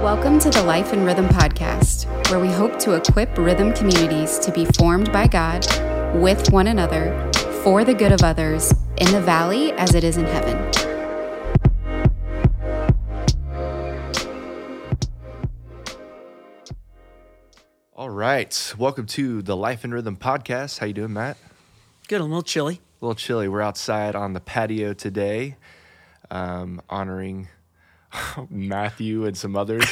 Welcome to the Life and Rhythm podcast, where we hope to equip rhythm communities to be formed by God, with one another, for the good of others, in the valley as it is in heaven. All right. Welcome to the Life and Rhythm podcast. How you doing, Matt? Good, a little chilly. A little chilly. We're outside on the patio today, um, honoring Matthew and some others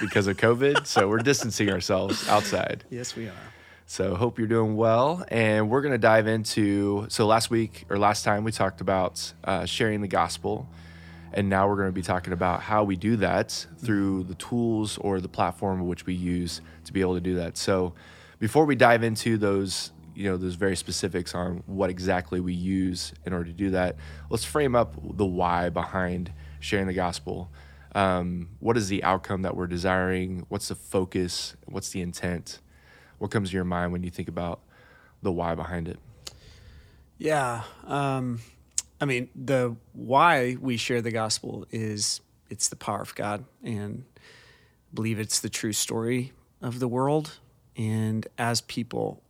because of COVID. So we're distancing ourselves outside. Yes, we are. So hope you're doing well. And we're going to dive into. So last week or last time we talked about uh, sharing the gospel, and now we're going to be talking about how we do that through the tools or the platform which we use to be able to do that. So before we dive into those, you know, those very specifics on what exactly we use in order to do that, let's frame up the why behind sharing the gospel. Um, what is the outcome that we're desiring? What's the focus? What's the intent? What comes to your mind when you think about the why behind it? Yeah. Um, I mean, the why we share the gospel is it's the power of God and believe it's the true story of the world. And as people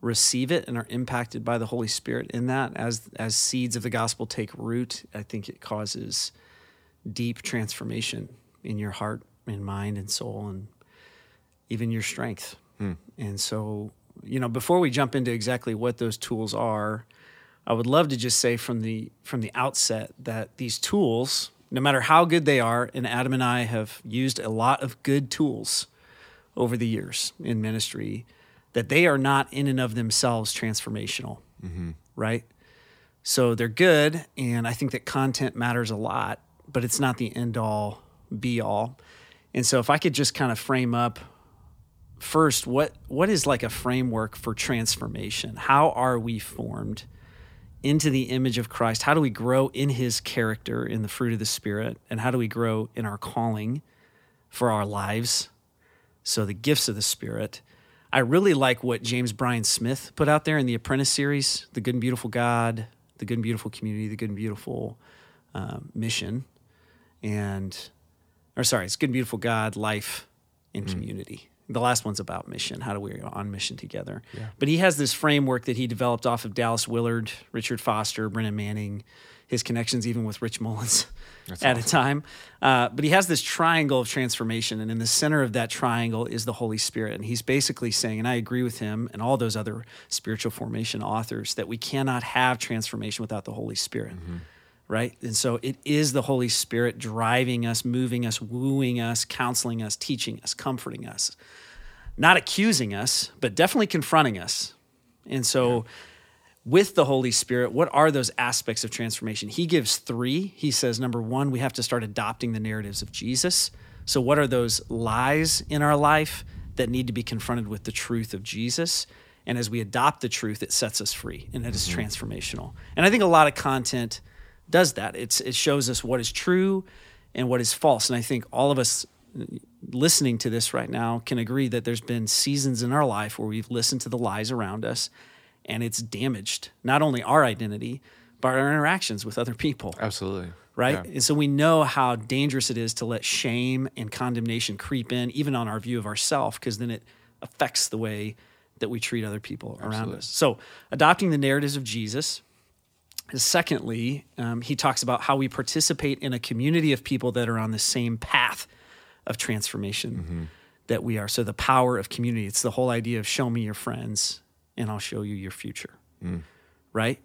receive it and are impacted by the Holy Spirit in that, as as seeds of the gospel take root, I think it causes deep transformation in your heart and mind and soul and even your strength. Hmm. And so, you know, before we jump into exactly what those tools are, I would love to just say from the from the outset that these tools, no matter how good they are, and Adam and I have used a lot of good tools over the years in ministry, that they are not in and of themselves transformational, mm-hmm. right? So they're good, and I think that content matters a lot, but it's not the end all, be all. And so if I could just kind of frame up first, what what is like a framework for transformation? How are we formed? into the image of Christ? How do we grow in his character, in the fruit of the Spirit? And how do we grow in our calling for our lives? So, the gifts of the Spirit. I really like what James Bryan Smith put out there in the Apprentice series The Good and Beautiful God, The Good and Beautiful Community, The Good and Beautiful um, Mission. And, or sorry, it's Good and Beautiful God, Life, and mm. Community the last one's about mission. How do we on mission together? Yeah. But he has this framework that he developed off of Dallas Willard, Richard Foster, Brennan Manning, his connections even with Rich Mullins That's at awesome. a time. Uh, but he has this triangle of transformation, and in the center of that triangle is the Holy Spirit. And he's basically saying, and I agree with him and all those other spiritual formation authors, that we cannot have transformation without the Holy Spirit. Mm-hmm right? And so it is the Holy Spirit driving us, moving us, wooing us, counseling us, teaching us, comforting us, not accusing us, but definitely confronting us. And so, with the Holy Spirit, what are those aspects of transformation? He gives three. He says, number one, we have to start adopting the narratives of Jesus. So, what are those lies in our life that need to be confronted with the truth of Jesus? And as we adopt the truth, it sets us free and it is mm-hmm. transformational. And I think a lot of content does that. It's, it shows us what is true and what is false. And I think all of us uh, listening to this right now can agree that there's been seasons in our life where we've listened to the lies around us and it's damaged not only our identity, but our interactions with other people. Absolutely. Right. Yeah. And so we know how dangerous it is to let shame and condemnation creep in, even on our view of ourselves, because then it affects the way that we treat other people Absolutely. around us. So adopting the narratives of Jesus Secondly, um, he talks about how we participate in a community of people that are on the same path of transformation mm-hmm. that we are. So, the power of community, it's the whole idea of show me your friends and I'll show you your future, mm. right?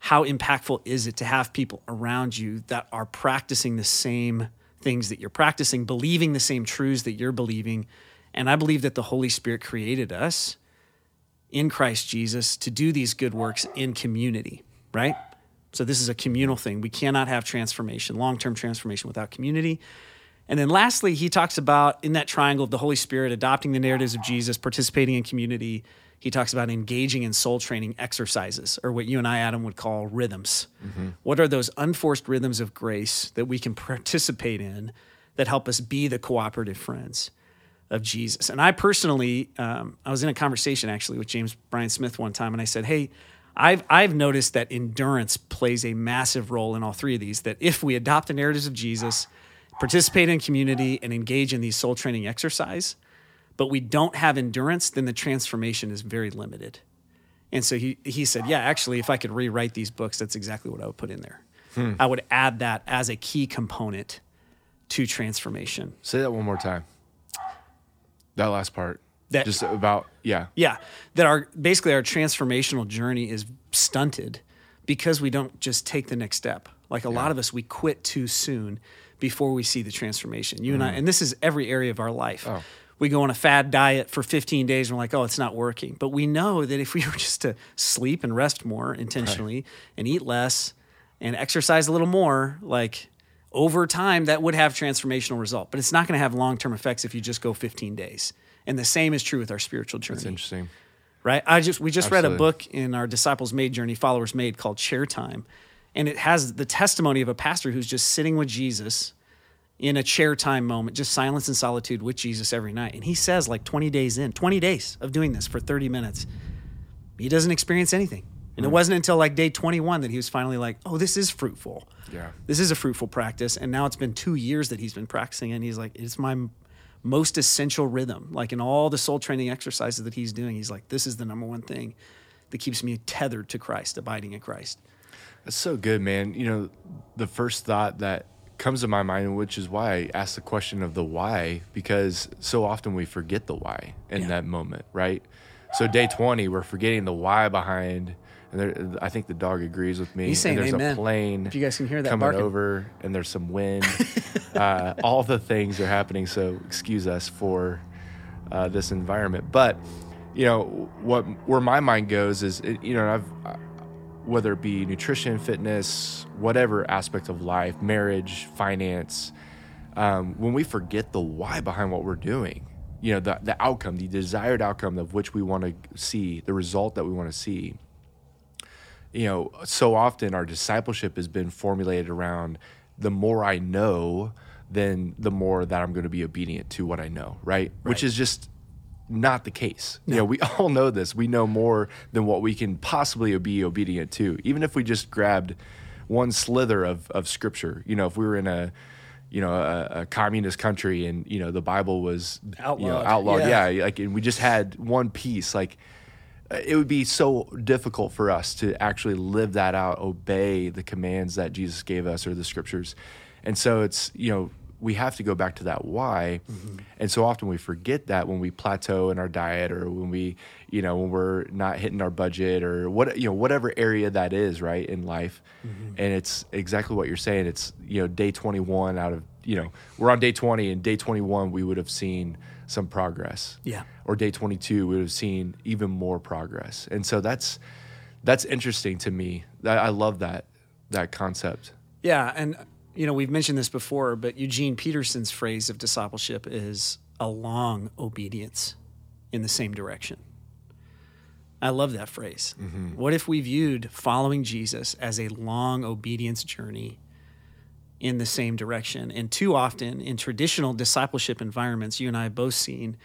How impactful is it to have people around you that are practicing the same things that you're practicing, believing the same truths that you're believing? And I believe that the Holy Spirit created us in Christ Jesus to do these good works in community, right? So this is a communal thing. We cannot have transformation, long term transformation, without community. And then lastly, he talks about in that triangle of the Holy Spirit, adopting the narratives of Jesus, participating in community. He talks about engaging in soul training exercises, or what you and I, Adam, would call rhythms. Mm-hmm. What are those unforced rhythms of grace that we can participate in that help us be the cooperative friends of Jesus? And I personally, um, I was in a conversation actually with James Bryan Smith one time, and I said, Hey, I've I've noticed that endurance plays a massive role in all three of these. That if we adopt the narratives of Jesus, participate in community and engage in these soul training exercise, but we don't have endurance, then the transformation is very limited. And so he, he said, Yeah, actually, if I could rewrite these books, that's exactly what I would put in there. Hmm. I would add that as a key component to transformation. Say that one more time. That last part. That- just about yeah. Yeah, that our basically our transformational journey is stunted because we don't just take the next step. Like a lot of us, we quit too soon before we see the transformation. You and I, mm. and this is every area of our life. Oh. We go on a fad diet for 15 days and we're like, oh, it's not working. But we know that if we were just to sleep and rest more intentionally and eat less and exercise a little more, like over time, that would have transformational result. But it's not going to have long term effects if you just go 15 days. And the same is true with our spiritual journey It's interesting. right? I just we just read a book in our Disciples Made journey, Followers Made, called Chair Time, and it has the testimony of a pastor who's just sitting with Jesus in a chair time moment, just silence and solitude with Jesus every night. And he says, like 20 days in, 20 days of doing this for 30 minutes, he doesn't experience anything. And it Hmm. wasn't until like day 21 that he was finally like, oh, this is fruitful. Yeah. This is a fruitful practice. And now it's been two years that he's been practicing. And he's like, it's my most essential rhythm. Like in all the soul training exercises that he's doing, he's like, this is the number one thing that keeps me tethered to Christ, abiding in Christ. That's so good, man. You know, the first thought that comes to my mind, which is why I asked the question of the why, because so often we forget the why in Yeah. that moment, right? So day 20, we're forgetting the why behind, and there, I think the dog agrees with me. He's saying and there's amen. a plane If you guys can hear that coming barking. over, and there's some wind. uh, all the things are happening, so excuse us for uh, this environment. But you know what? Where my mind goes is, you know, I've whether it be nutrition, fitness, whatever aspect of life, marriage, finance, um, when we forget the why behind what we're doing, you know, the, the outcome, the desired outcome of which we want to see, the result that we want to see, you know, so often our discipleship has been formulated around the more I know, then the more that I'm going to be obedient to what I know, right? Which is just not the case. You know, we all know this. We know more than what we can possibly be obedient to. Even if we just grabbed one slither of, of scripture, you know, if we were in a, you know, a, a communist country and, you know, the Bible was you know, Outlawed. outlawed. Yeah. Yeah. Like, and we just had one piece, like, it would be so difficult for us to actually live that out, obey the commands that Jesus gave us or the scriptures. And so it's, you know, we have to go back to that why. Mm-hmm. And so often we forget that when we plateau in our diet or when we, you know, when we're not hitting our budget or what, you know, whatever area that is, right, in life. Mm-hmm. And it's exactly what you're saying. It's, you know, day 21 out of, you know, we're on day 20 and day 21, we would have seen some progress Yeah. or day 22 we would have seen even more progress and so that's that's interesting to me i, I love that that concept Yeah, and you know we've mentioned this before, but Eugene Peterson's phrase of discipleship is a long obedience in the same direction. I love that phrase. Mm-hmm. What if we viewed following Jesus as a long obedience journey in the same direction? And too often in traditional discipleship environments, you and I have both seen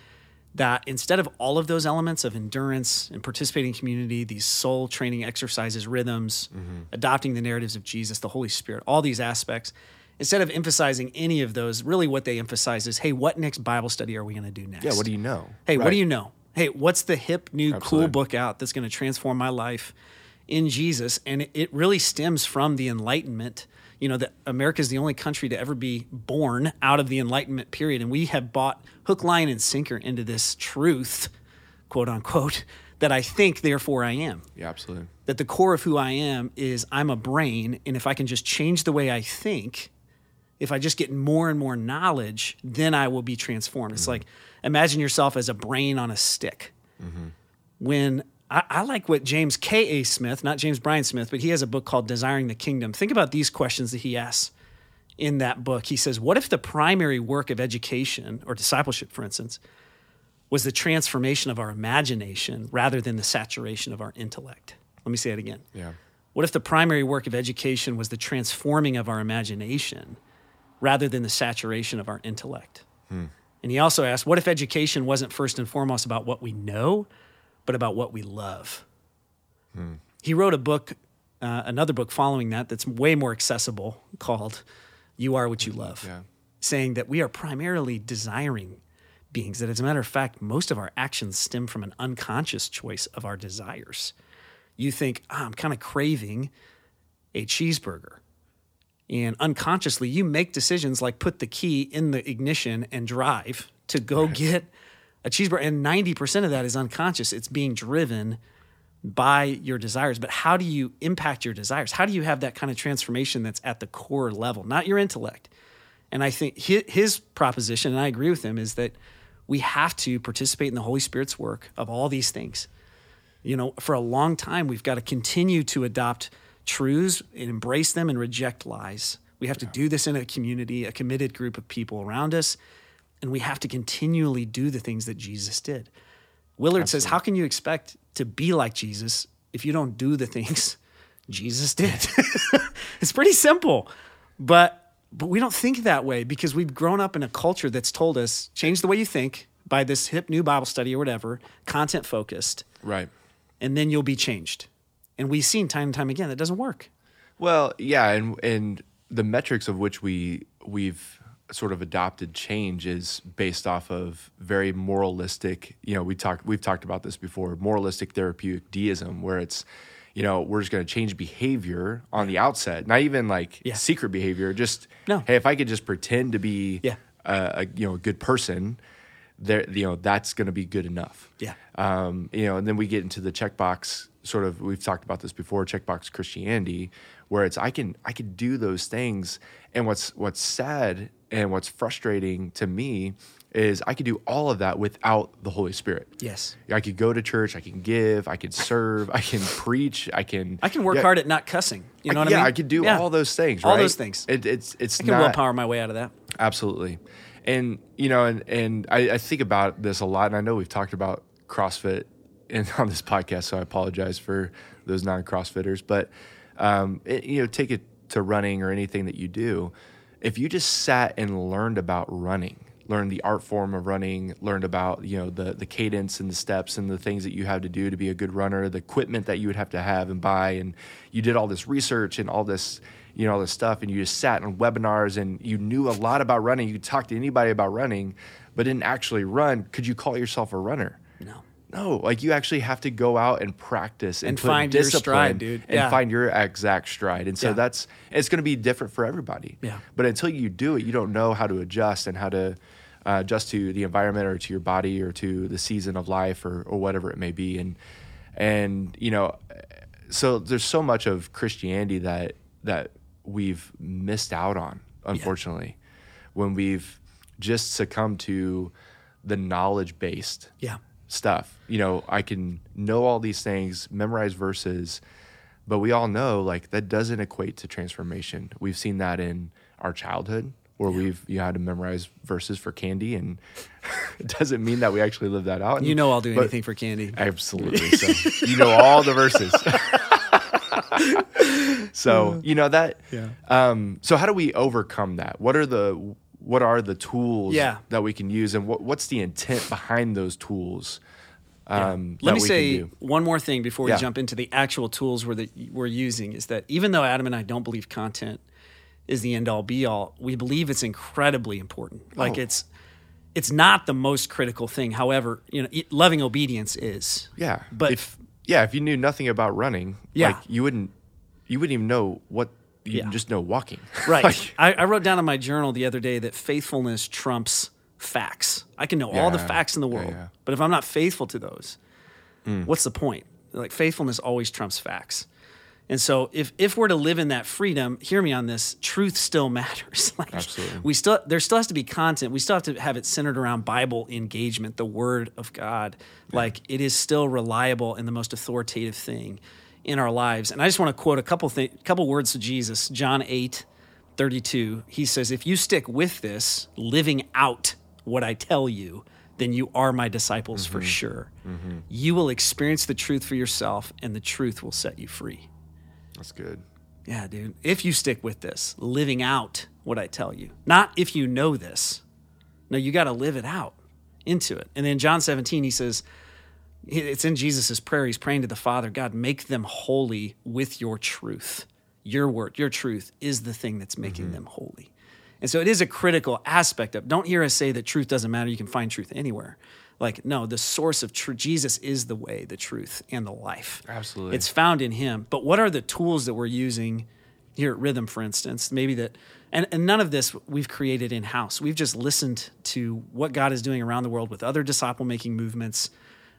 that instead of all of those elements of endurance and participating in community, these soul training exercises, rhythms, mm-hmm. adopting the narratives of Jesus, the Holy Spirit, all these aspects, instead of emphasizing any of those, really what they emphasize is, hey, what next Bible study are we going to do next? yeah what do you know Hey, what do you know? Hey, what's the hip new cool book out that's going to transform my life in Jesus? And it, it really stems from the Enlightenment. You know, that America is the only country to ever be born out of the Enlightenment period. And we have bought hook, line, and sinker into this truth, quote unquote, that I think, therefore I am yeah absolutely that the core of who I am is I'm a brain, and if I can just change the way I think, if I just get more and more knowledge, then I will be transformed. It's mm-hmm. like imagine yourself as a brain on a stick. Mm-hmm. When I, I like what James K. A. Smith, not James Bryan Smith, but he has a book called Desiring the Kingdom. Think about these questions that he asks in that book. He says, What if the primary work of education or discipleship, for instance, was the transformation of our imagination rather than the saturation of our intellect? Let me say it again. yeah What if the primary work of education was the transforming of our imagination rather than the saturation of our intellect? Hmm. And he also asked, what if education wasn't first and foremost about what we know, but about what we love? He wrote a book, uh, another book following that, that's way more accessible called You Are What You Love. yeah saying that we are primarily desiring beings. That, as a matter of fact, most of our actions stem from an unconscious choice of our desires. You think, "Ah, I'm kind of craving a cheeseburger. And unconsciously, you make decisions like put the key in the ignition and drive to go get a cheeseburger. And 90% of that is unconscious. It's being driven by your desires. But how do you impact your desires? How do you have that kind of transformation that's at the core level, not your intellect? And I think his, his proposition, and I agree with him, is that we have to participate in the Holy Spirit's work of all these things. You know, for a long time, we've got to continue to adopt truths and embrace them and reject lies. We have to do this in a community, a committed group of people around us, and we have to continually do the things that Jesus did. Willard says, How can you expect to be like Jesus if you don't do the things Jesus did? it's pretty simple, but but we don't think that way because we've grown up in a culture that's told us change the way you think by this hip new Bible study or whatever, content focused, Right. and then you'll be changed. And we've seen time and time again that doesn't work. Well, yeah, and and the metrics of which we we've sort of adopted change is based off of very moralistic. You know, we talked we've talked about this before. Moralistic therapeutic deism, where it's you know we're just going to change behavior on the outset, not even like Yeah. secret behavior. Just No. hey, if I could just pretend to be Yeah. a, a you know a good person, there you know that's going to be good enough Yeah. um, you know, and then we get into the checkbox sort of. We've talked about this before, checkbox Christianity, where it's I can I can do those things, and what's what's sad and what's frustrating to me is I could do all of that without the Holy Spirit. Yes. I could go to church, I can give, I can serve, I can preach, I can I can work yeah, hard at not cussing. You know what yeah, I mean? Yeah, I could do Yeah. all those things. All right? those things. It, it's it's I can not willpower my way out of that. Absolutely. And you know, and and I, I think about this a lot, and I know we've talked about CrossFit in, on this podcast, so I apologize for those non-CrossFitters. But um, it, you know, take it to running or anything that you do. If you just sat and learned about running, learned the art form of running, learned about you know the the cadence and the steps and the things that you have to do to be a good runner, the equipment that you would have to have and buy, and you did all this research and all this you know all this stuff and you just sat on webinars and you knew a lot about running you could talk to anybody about running but didn't actually run could you call yourself a runner No. No like you actually have to go out and practice and, And find your stride, dude. and find your exact stride and so Yeah. that's it's going to be different for everybody Yeah. but until you do it you don't know how to adjust and how to uh, adjust to the environment or to your body or to the season of life or, or whatever it may be and and you know so there's so much of christianity that that we've missed out on unfortunately when we've just succumbed to the knowledge based Yeah. Stuff you know i can know all these things memorize verses but we all know like that doesn't equate to transformation we've seen that in our childhood where we've you had to memorize verses for candy and it doesn't mean that we actually live that out You know I'll do anything for candy. Absolutely. So you know all the verses. so you know that. Yeah. Um, so how do we overcome that? What are the what are the tools Yeah. that we can use, and what, what's the intent behind those tools? Um, Let me say one more thing before we Yeah. jump into the actual tools we're, that we're using is that even though Adam and I don't believe content is the end all be all, we believe it's incredibly important. Like Oh. it's it's not the most critical thing. However, you know, loving obedience is. Yeah, But- if yeah, if you knew nothing about running, Yeah. like you wouldn't you wouldn't even know what you Yeah. just know walking. Right. Like, I, I wrote down in my journal the other day that faithfulness trumps facts. I can know all the facts in the world, yeah. but if I'm not faithful to those, Hmm. what's the point? Like faithfulness always trumps facts. And so if if we're to live in that freedom, hear me on this, truth still matters. like Absolutely. we still there still has to be content. We still have to have it centered around Bible engagement, the word of God. Like it is still reliable and the most authoritative thing in our lives. And I just want to quote a couple thi- couple words to Jesus. John 8, 32. He says, If you stick with this, living out what I tell you, then you are my disciples for mm-hmm. sure. Mm-hmm. You will experience the truth for yourself, and the truth will set you free. that's good. Yeah, dude. If you stick with this, living out what I tell you, not if you know this. No, you got to live it out into it. And then John 17, he says, it's in Jesus' prayer. He's praying to the Father, God, make them holy with your truth. Your word, your truth is the thing that's making mm-hmm. them holy. And so it is a critical aspect of. Don't hear us say that truth doesn't matter. You can find truth anywhere. Like no, the source of truth. Jesus is the way, the truth, and the life. Absolutely. it's found in Him. But what are the tools that we're using here at Rhythm, for instance? Maybe that, and, and none of this we've created in house. We've just listened to what God is doing around the world with other disciple making movements.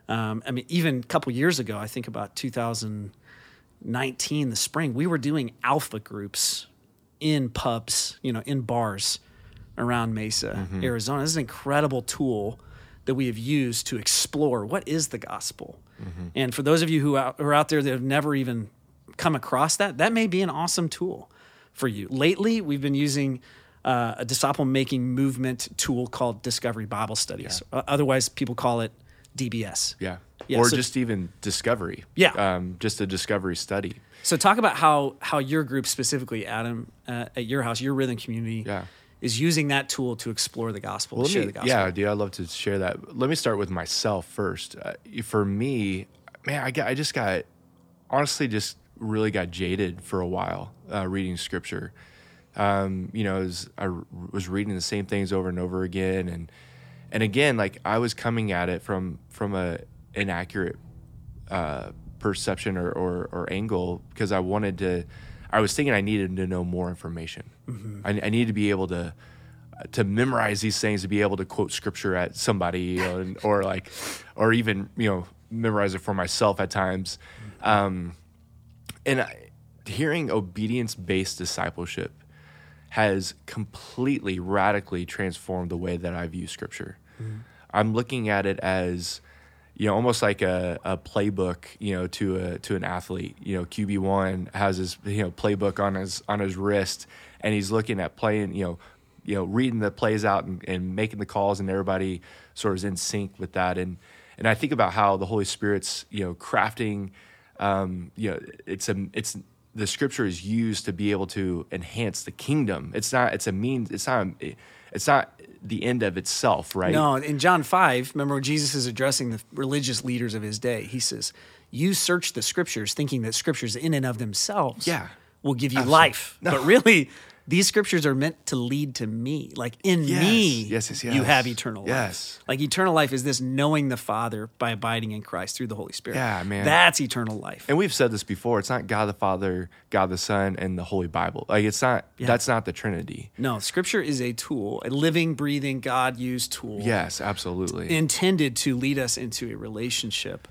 Um, I mean, even a couple years ago, I think about 2019, the spring, we were doing alpha groups in pubs, you know, in bars around Mesa, Arizona. This is an incredible tool that we have used to explore what is the gospel. And for those of you who are out there that have never even come across that, that may be an awesome tool for you. Lately, we've been using uh, a disciple making movement tool called Discovery Bible Studies. Uh, otherwise, people call it DBS. Yeah. Yeah, or so- just even discovery. Yeah. Um, just a discovery study. So talk about how how your group specifically, Adam, uh, at your house, your rhythm community, Yeah. is using that tool to explore the gospel, Well, to share me- the gospel. Yeah, dude, I'd love to share that. Let me start with myself first. Uh, for me, man, I got, I just got, honestly, just really got jaded for a while uh, reading scripture. Um, you know, as I r- was reading the same things over and over again, and and again, like I was coming at it from from a inaccurate uh, perception or, or, or angle because I wanted to. I was thinking I needed to know more information. I, I needed to be able to to memorize these things to be able to quote scripture at somebody, you know, and, or like, or even you know memorize it for myself at times. Um, and I, hearing obedience based discipleship has completely radically transformed the way that I view scripture. I'm looking at it as you know almost like a, a playbook you know to a to an athlete. You know QB1 has his you know playbook on his on his wrist and he's looking at playing you know you know reading the plays out and, and making the calls and everybody sort of is in sync with that. And and I think about how the Holy Spirit's you know crafting um, you know it's a it's the scripture is used to be able to enhance the kingdom it's not it's a means it's not it's not the end of itself right No, in John 5, remember when Jesus is addressing the religious leaders of his day, he says, You search the scriptures thinking that scriptures in and of themselves Yeah. will give you life. But really, these scriptures are meant to lead to me. Like in Yes. me, Yes, yes, yes, you have eternal life. Yes. Like eternal life is this knowing the Father by abiding in Christ through the Holy Spirit. Yeah, man. That's eternal life. and we've said this before it's not god the father god the son and the holy bible like it's not that's not the trinity no, scripture is a tool, a living, breathing, God used tool. yes absolutely intended to lead us into a relationship.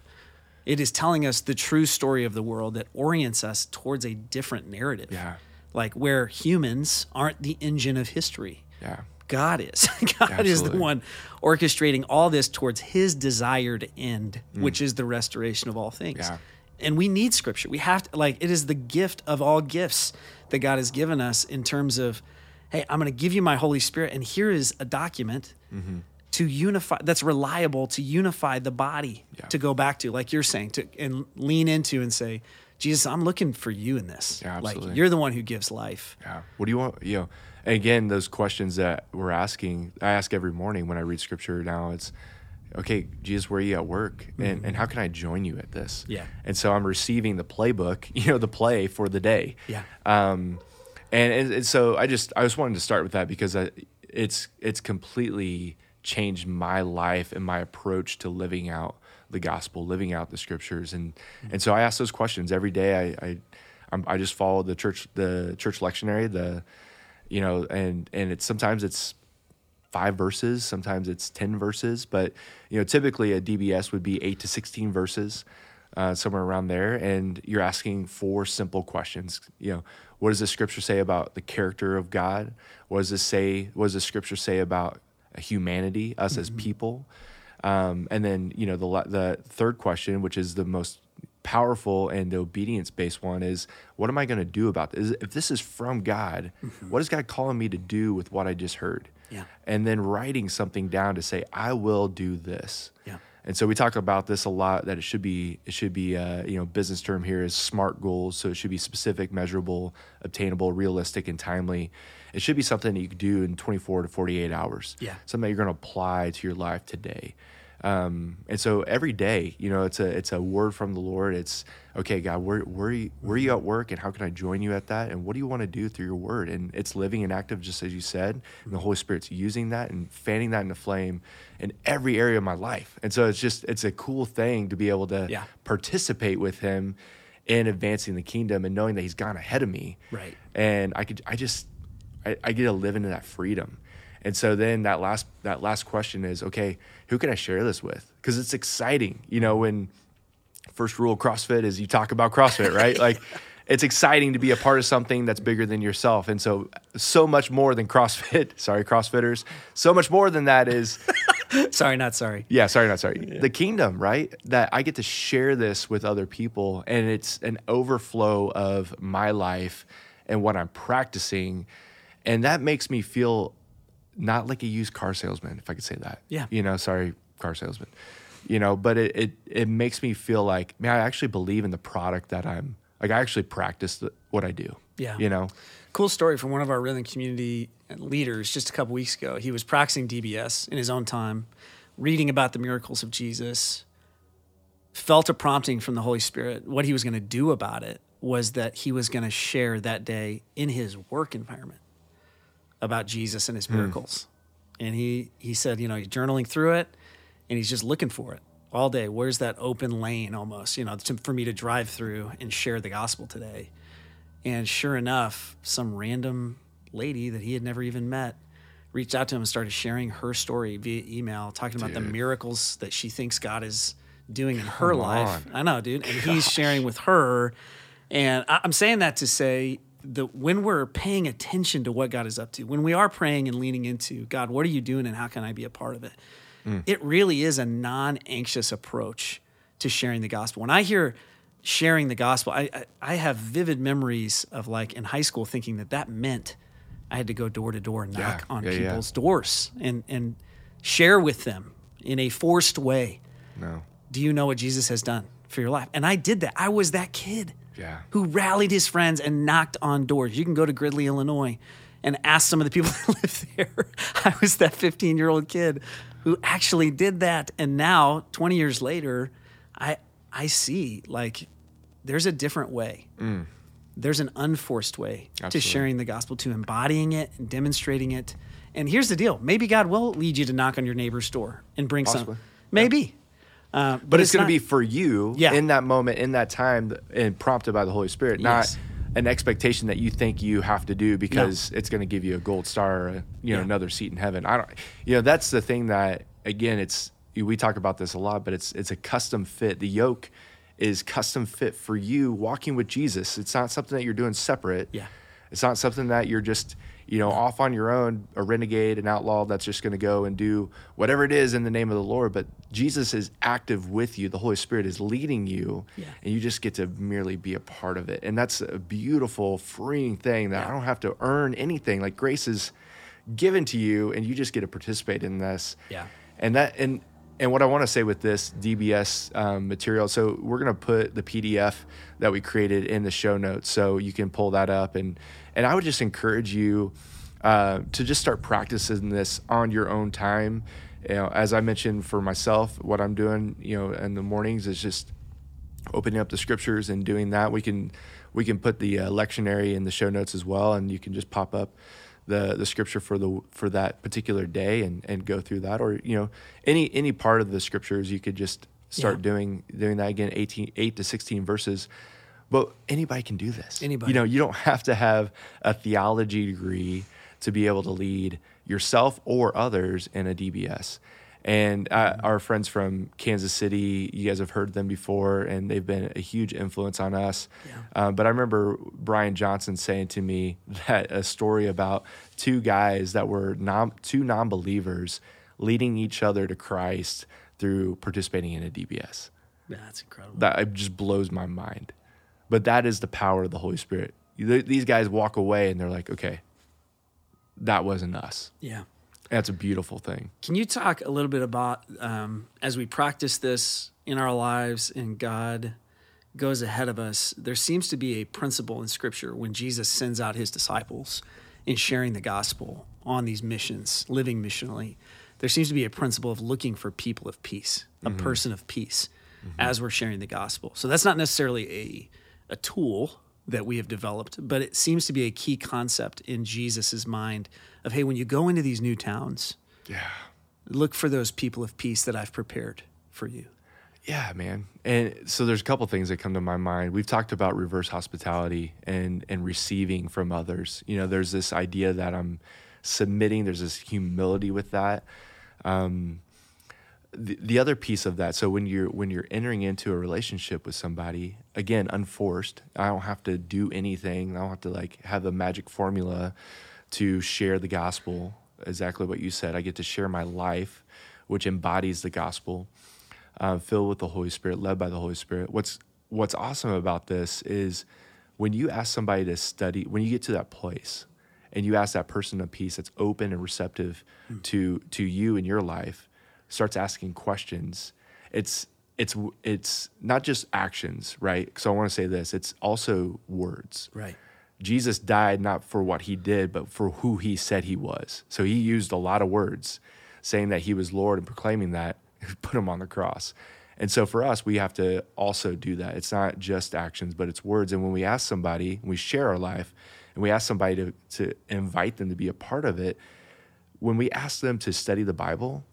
It is telling us the true story of the world that orients us towards a different narrative. Yeah. Like where humans aren't the engine of history. yeah God is. God is the one orchestrating all this towards his desired end, Mm. which is the restoration of all things. Yeah. And we need scripture. We have to, like, it is the gift of all gifts that God has given us in terms of, hey, I'm going to give you my Holy Spirit, and here is a document Mm-hmm. to unify, that's reliable to unify the body Yeah. to go back to, like you're saying, to and lean into and say, Jesus, I'm looking for you in this. Yeah, like, you're the one who gives life. yeah what do you want you know and again those questions that we're asking i ask every morning when i read scripture now it's okay jesus where are you at work and and how can i join you at this Mm-hmm. Yeah. and so i'm receiving the playbook you know the play for the day Yeah. um and, and, and so i just i just wanted to start with that because I, it's it's completely changed my life and my approach to living out the gospel living out the scriptures. And and so i ask those questions every day. I i I'm, i just follow the church the church lectionary the you know and and it's sometimes it's five verses sometimes it's 10 verses but you know typically a dbs would be 8 to 16 verses uh, somewhere around there. And you're asking four simple questions. You know what does the scripture say about the character of god? What does this say what does the scripture say about humanity us as people um, and then you know the the third question which is the most powerful and the obedience based one is what am i going to do about this? If this is from god what is god calling me to do with what i just heard? Yeah. and then writing something down to say i will do this. Yeah. and so we talk about this a lot that it should be it should be uh, you know business term here is smart goals. So it should be specific measurable obtainable realistic and timely it should be something that you can do in 24 to 48 hours Yeah. something that you're going to apply to your life today Um, and so every day, you know, it's a it's a word from the Lord. It's okay, God, where where are you, where are you at work, and how can I join you at that? And what do you want to do through your word? And it's living and active, just as you said. And the Holy Spirit's using that and fanning that into flame in every area of my life. And so it's just it's a cool thing to be able to Yeah. participate with Him in advancing the kingdom and knowing that He's gone ahead of me. Right. And I could I just I, I get to live into that freedom. And so then that last that last question is okay, who can I share this with? Because it's exciting, you know. When first rule of CrossFit is you talk about CrossFit, right? like it's exciting to be a part of something that's bigger than yourself, and so so much more than CrossFit. Sorry, CrossFitters. So much more than that is sorry, not sorry. yeah, sorry, not sorry. The kingdom, right? That I get to share this with other people, and it's an overflow of my life and what I'm practicing, and that makes me feel not like a used car salesman, if I could say that. Yeah. You know, sorry, car salesman. You know, but it it, it makes me feel like, man, I actually believe in the product that I'm like. I actually practice the, what I do. Yeah. You know. Cool story from one of our rhythm community leaders just a couple weeks ago. He was practicing DBS in his own time, reading about the miracles of Jesus, felt a prompting from the Holy Spirit. What he was going to do about it was that he was going to share that day in his work environment about Jesus and his hmm. miracles. And he he said, you know, he's journaling through it and he's just looking for it all day. Where's that open lane almost, you know, to, for me to drive through and share the gospel today? And sure enough, some random lady that he had never even met reached out to him and started sharing her story via email, talking about the miracles that she thinks God is doing in her Come life. on. I know, dude. And he's sharing with her. And I- I'm saying that to say that when we're paying attention to what God is up to, when we are praying and leaning into God, what are you doing and how can I be a part of it? Mm. It really is a non anxious approach to sharing the gospel. When I hear sharing the gospel, I, I, I have vivid memories of like in high school thinking that that meant I had to go door to door and knock Yeah, on yeah, yeah. people's doors and, and share with them in a forced way No. do you know what Jesus has done for your life? And I did that. I was that kid Yeah. who rallied his friends and knocked on doors. You can go to Gridley, Illinois, and ask some of the people that live there. I was that 15 year old kid who actually did that. And now, 20 years later, I I see like there's a different way. Mm. There's an unforced way to sharing the gospel, to embodying it and demonstrating it. And here's the deal: maybe God will lead you to knock on your neighbor's door and bring Possibly. some. Maybe, uh, but it's, going to be for you Yeah. in that moment, in that time, and prompted by the Holy Spirit, Yes. not an expectation that you think you have to do because it's going to give you a gold star or you know Yeah. another seat in heaven. I don't, you know, that's the thing that again, it's we talk about this a lot, but it's it's a custom fit. The yoke is custom fit for you walking with Jesus. It's not something that you're doing separate. Yeah. It's not something that you're just, you know, off on your own, a renegade, an outlaw that's just going to go and do whatever it is in the name of the Lord. But Jesus is active with you. The Holy Spirit is leading you, Yeah. and you just get to merely be a part of it. And that's a beautiful, freeing thing that I don't have to earn anything. Like grace is given to you, and you just get to participate in this. Yeah. And that and and what I want to say with this DBS um, material, so we're gonna put the PDF that we created in the show notes, so you can pull that up. And and I would just encourage you uh, to just start practicing this on your own time. You know, as I mentioned for myself, what I'm doing, you know, in the mornings is just opening up the scriptures and doing that. We can we can put the uh, lectionary in the show notes as well, and you can just pop up the the scripture for the for that particular day and and go through that, or you know any any part of the scriptures you could just start Yeah. doing doing that again 18 8 to 16 verses but anybody can do this Anybody. you know you don't have to have a theology degree to be able to lead yourself or others in a dbs and uh, our friends from Kansas City, you guys have heard them before, and they've been a huge influence on us. Uh, but I remember Brian Johnson saying to me that a story about two guys that were non, two non-believers leading each other to Christ through participating in a DBS. Yeah, that's incredible. That it just blows my mind. But that is the power of the Holy Spirit. These guys walk away and they're like, okay, that wasn't us. yeah. That's a beautiful thing. Can you talk a little bit about um, as we practice this in our lives and God goes ahead of us? There seems to be a principle in Scripture when Jesus sends out his disciples in sharing the gospel on these missions, living missionally, there seems to be a principle of looking for people of peace, a person of peace, as we're sharing the gospel. So that's not necessarily a a tool that we have developed, but it seems to be a key concept in Jesus's mind of hey, when you go into these new towns, Yeah. look for those people of peace that I've prepared for you. Yeah, man. And so there's a couple things that come to my mind. We've talked about reverse hospitality and and receiving from others. You know, there's this idea that I'm submitting. There's this humility with that. Um, the, the other peace of that. So when you're when you're entering into a relationship with somebody, again, unforced. I don't have to do anything. I don't have to like have a magic formula to share the gospel. Exactly what you said. I get to share my life, which embodies the gospel uh, filled with the Holy Spirit, led by the Holy Spirit. What's What's awesome about this is when you ask somebody to study, when you get to that place, and you ask that person a piece that's open and receptive to to you and your life, starts asking questions. It's it's it's not just actions, right? So I want to say this. It's also words. Right. Jesus died not for what he did, but for who he said he was. So he used a lot of words saying that he was Lord and proclaiming that, put him on the cross. And so for us, we have to also do that. It's not just actions, but it's words. And when we ask somebody, we share our life, and we ask somebody to, to invite them to be a part of it, when we ask them to study the Bible,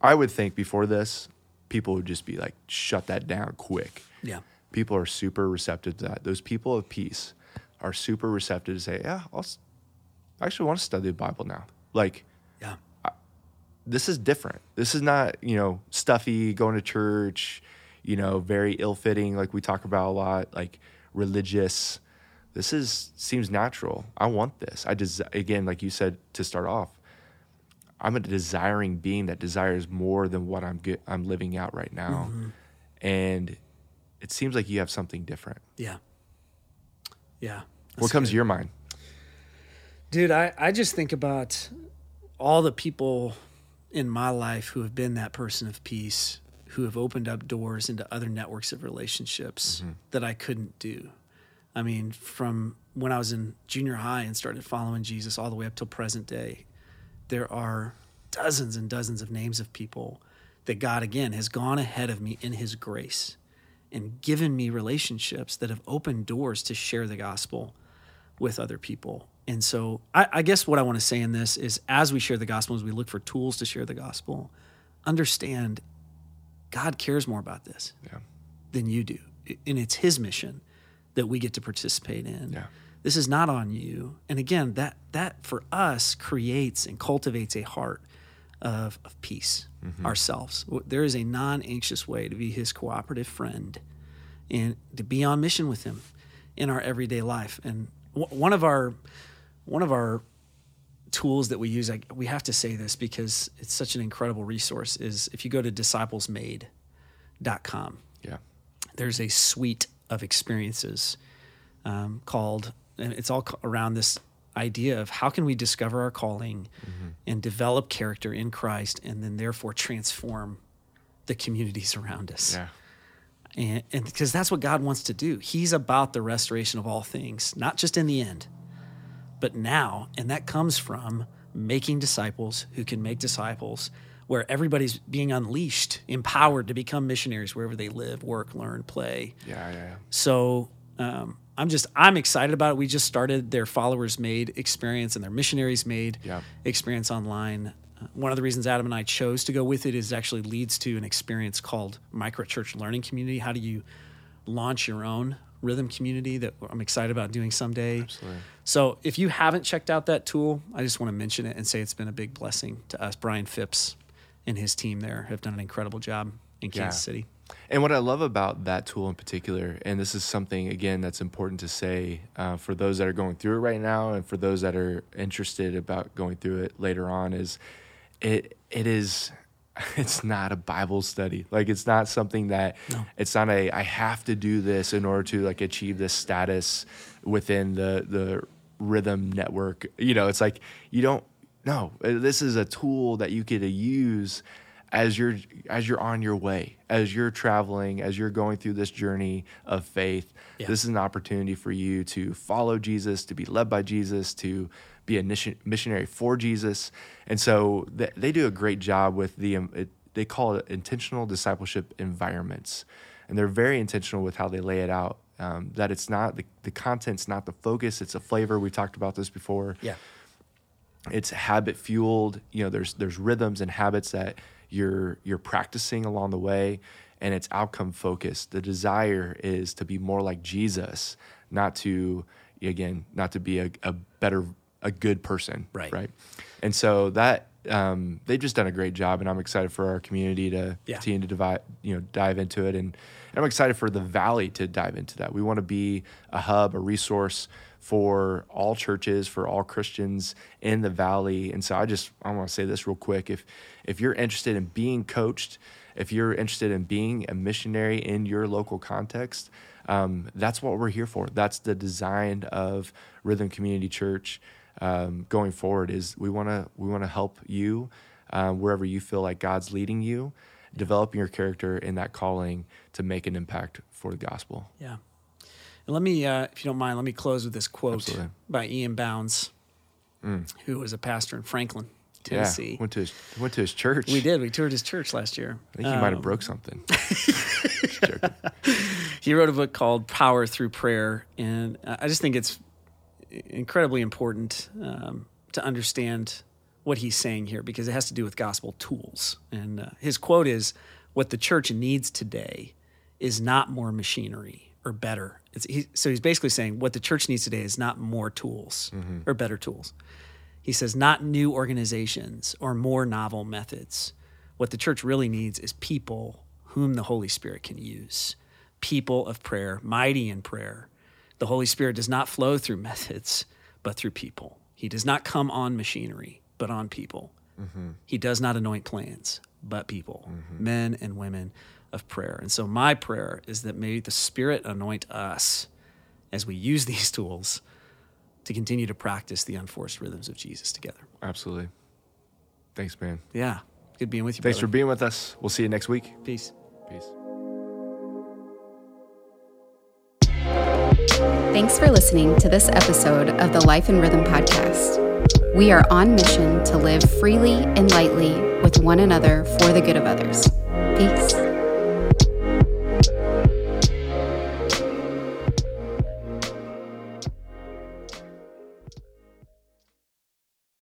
I would think before this, people would just be like, shut that down quick Yeah. people are super receptive to that. Those people of peace are super receptive to say, "Yeah, I'll, I actually want to study the Bible now." Like Yeah. this is different. This is not you know stuffy going to church, you know, very ill-fitting like we talk about a lot, like religious. This is seems natural. I want this. I des- again, like you said to start off. I'm a desiring being that desires more than what I'm get, I'm living out right now, mm-hmm. and it seems like you have something different. Yeah. Yeah. what comes good. to your mind? Dude, I, I just think about all the people in my life who have been that person of peace, who have opened up doors into other networks of relationships mm-hmm. that I couldn't do. I mean, from when I was in junior high and started following Jesus all the way up till present day, there are dozens and dozens of names of people that God, again, has gone ahead of me in His grace and given me relationships that have opened doors to share the gospel with other people. And so I, I guess what I want to say in this is as we share the gospel, as we look for tools to share the gospel, understand God cares more about this Yeah. than you do. And it's his mission that we get to participate in. Yeah. This is not on you. And again, that that for us creates and cultivates a heart of, of peace ourselves. There is a non-anxious way to be his cooperative friend and to be on mission with him in our everyday life. And w- one of our one of our tools that we use, I, we have to say this because it's such an incredible resource, is if you go to disciplesmade.com, Yeah. there's a suite of experiences um, called, and it's all around this idea of how can we discover our calling and develop character in Christ and then therefore transform the communities around us Yeah. and and because that's what God wants to do. He's about the restoration of all things, not just in the end, but now, and that comes from making disciples who can make disciples where everybody's being unleashed, empowered to become missionaries wherever they live, work, learn, play. Yeah. Yeah. So um, I'm just I'm excited about it. We just started their followers made experience and their missionaries made Yeah. experience online. Uh, one of the reasons Adam and I chose to go with it is actually leads to an experience called micro church learning community. How do you launch your own rhythm community that I'm excited about doing someday? Absolutely. So if you haven't checked out that tool, I just want to mention it and say it's been a big blessing to us. Brian Phipps and his team there have done an incredible job in Kansas Yeah. City. And what I love about that tool in particular, and this is something again that's important to say uh, for those that are going through it right now, and for those that are interested about going through it later on, is it it is it's not a Bible study. Like it's not something that it's not a I have to do this in order to like achieve this status within the the rhythm network. You know, it's like you don't no. This is a tool that you get to use as you're as you're on your way, as you're traveling, as you're going through this journey of faith, Yeah. this is an opportunity for you to follow Jesus, to be led by Jesus, to be a missionary for Jesus. And so th- they do a great job with the um, it, they call it intentional discipleship environments, and they're very intentional with how they lay it out. Um, that it's not the, the content's not the focus; it's a flavor. We talked about this before Yeah. it's habit fueled you know there's there's rhythms and habits that you're you're practicing along the way and it's outcome focused the desire is to be more like jesus not to again not to be a, a better a good person Right. right and so that um, they've just done a great job and i'm excited for our community to Yeah. continue to divide you know dive into it and, and i'm excited for the valley to dive into that we want to be a hub a resource for all churches for all christians in the valley. And so i just i want to say this real quick. If if you're interested in being coached if you're interested in being a missionary in your local context um, that's what we're here for. That's the design of rhythm community church um, going forward is we want to we want to help you um, wherever you feel like god's leading you developing your character in that calling to make an impact for the gospel. Yeah. And let me, uh, if you don't mind, let me close with this quote Absolutely. Mm. by E.M. Bounds, who was a pastor in Franklin, Tennessee. yeah went to his went to his church We did. We toured his church last year. i think he might have Um, broke something he wrote a book called Power Through Prayer, and I just think it's incredibly important um, to understand what he's saying here because it has to do with gospel tools. And uh, his quote is, "What the church needs today is not more machinery or better." It's, he, so he's basically saying what the church needs today is not more tools mm-hmm. or better tools. He says, not new organizations or more novel methods. What the church really needs is people whom the Holy Spirit can use. People of prayer, mighty in prayer. The Holy Spirit does not flow through methods, but through people. He does not come on machinery, but on people. Mm-hmm. He does not anoint plans, but people, mm-hmm. men and women of prayer. And so, my prayer is that may the Spirit anoint us as we use these tools to continue to practice the unforced rhythms of Jesus together. absolutely thanks man Yeah. Good being with you. thanks for being with us we'll see you next week Peace. peace Thanks for listening to this episode of the Life and Rhythm podcast. We are on mission to live freely and lightly with one another for the good of others. Peace.